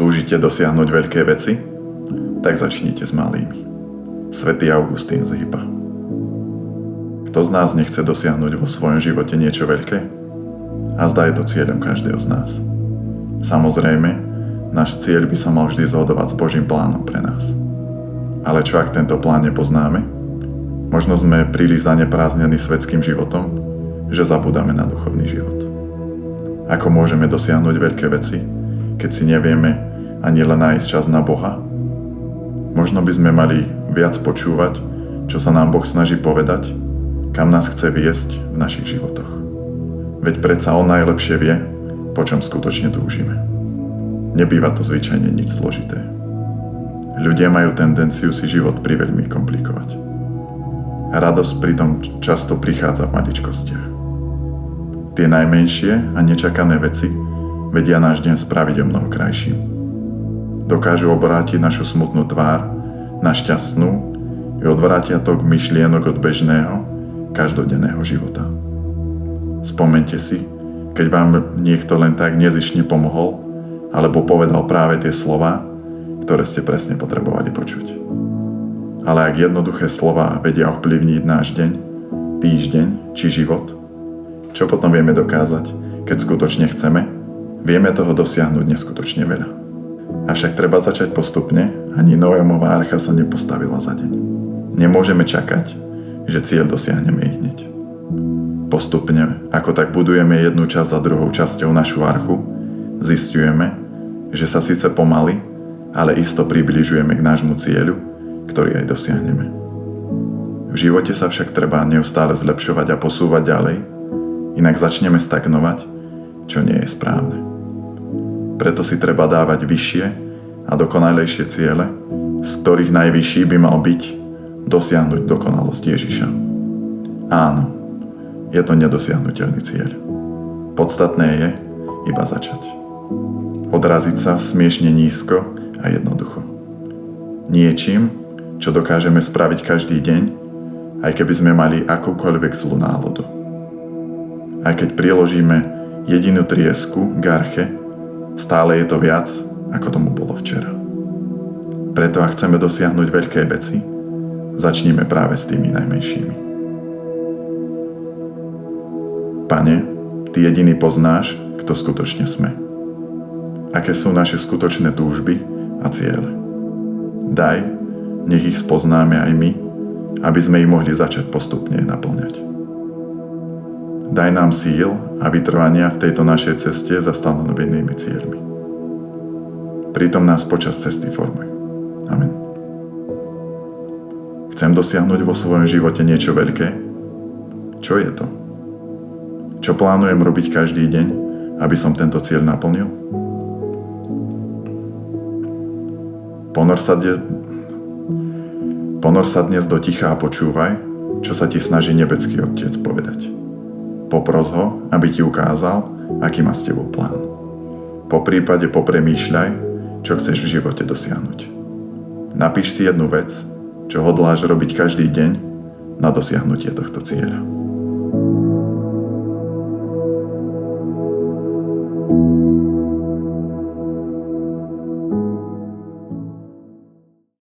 Túžite dosiahnuť veľké veci? Tak začnite s malými. Svetý Augustín z Hypa. Kto z nás nechce dosiahnuť vo svojom živote niečo veľké? A zdá je to cieľom každého z nás. Samozrejme, náš cieľ by sa mal vždy zhodovať s Božím plánom pre nás. Ale čo ak tento plán nepoznáme? Možno sme príliš zanepráznení svetským životom, že zabudáme na duchovný život. Ako môžeme dosiahnuť veľké veci, keď si nevieme ani len nájsť čas na Boha? Možno by sme mali viac počúvať, čo sa nám Boh snaží povedať, kam nás chce viesť v našich životoch. Veď predsa On najlepšie vie, po čom skutočne túžime. Nebýva to zvyčajne nič zložité. Ľudia majú tendenciu si život priveľmi komplikovať. Radosť pritom často prichádza v maličkostiach. Tie najmenšie a nečakané veci vedia náš deň spraviť o mnoho krajším. Dokážu obrátiť našu smutnú tvár na šťastnú i odvrátia tok myšlienok od bežného, každodenného života. Spomente si, keď vám niekto len tak nezišne pomohol, alebo povedal práve tie slova, ktoré ste presne potrebovali počuť. Ale ak jednoduché slova vedia ovplyvniť náš deň, týždeň či život, čo potom vieme dokázať, keď skutočne chceme? Vieme toho dosiahnuť neskutočne veľa. Avšak treba začať postupne, ani Noémová archa sa nepostavila za deň. Nemôžeme čakať, že cieľ dosiahneme ich hneď. Postupne, ako tak budujeme jednu časť za druhou časťou našu archu, zistujeme, že sa síce pomaly, ale isto približujeme k nášmu cieľu, ktorý aj dosiahneme. V živote sa však treba neustále zlepšovať a posúvať ďalej, inak začneme stagnovať, čo nie je správne. Preto si treba dávať vyššie a dokonalejšie ciele, z ktorých najvyšší by mal byť dosiahnuť dokonalosť Ježiša. Áno, je to nedosiahnutelný cieľ. Podstatné je iba začať. Odraziť sa smiešne nízko a jednoducho. Niečím, čo dokážeme spraviť každý deň, aj keby sme mali akúkoľvek zlú nálodu. Aj keď priložíme jedinú triesku k arche, stále je to viac, ako tomu bolo včera. Preto ak chceme dosiahnuť veľké veci, začníme práve s tými najmenšími. Pane, Ty jediný poznáš, kto skutočne sme. Aké sú naše skutočné túžby a ciele. Daj, nech ich spoznáme aj my, aby sme ich mohli začať postupne naplňať. Daj nám síl a vytrvania v tejto našej ceste za stanovenými cieľmi. Pritom nás počas cesty formuj. Amen. Chcem dosiahnuť vo svojom živote niečo veľké? Čo je to? Čo plánujem robiť každý deň, aby som tento cieľ naplnil? Ponor sa, de... Ponor sa dnes do ticha a počúvaj, čo sa ti snaží nebecký Otec povedať. Popros ho, aby ti ukázal, aký má s tebou plán. Po prípade popremýšľaj, čo chceš v živote dosiahnuť. Napíš si jednu vec, čo hodláš robiť každý deň na dosiahnutie tohto cieľa.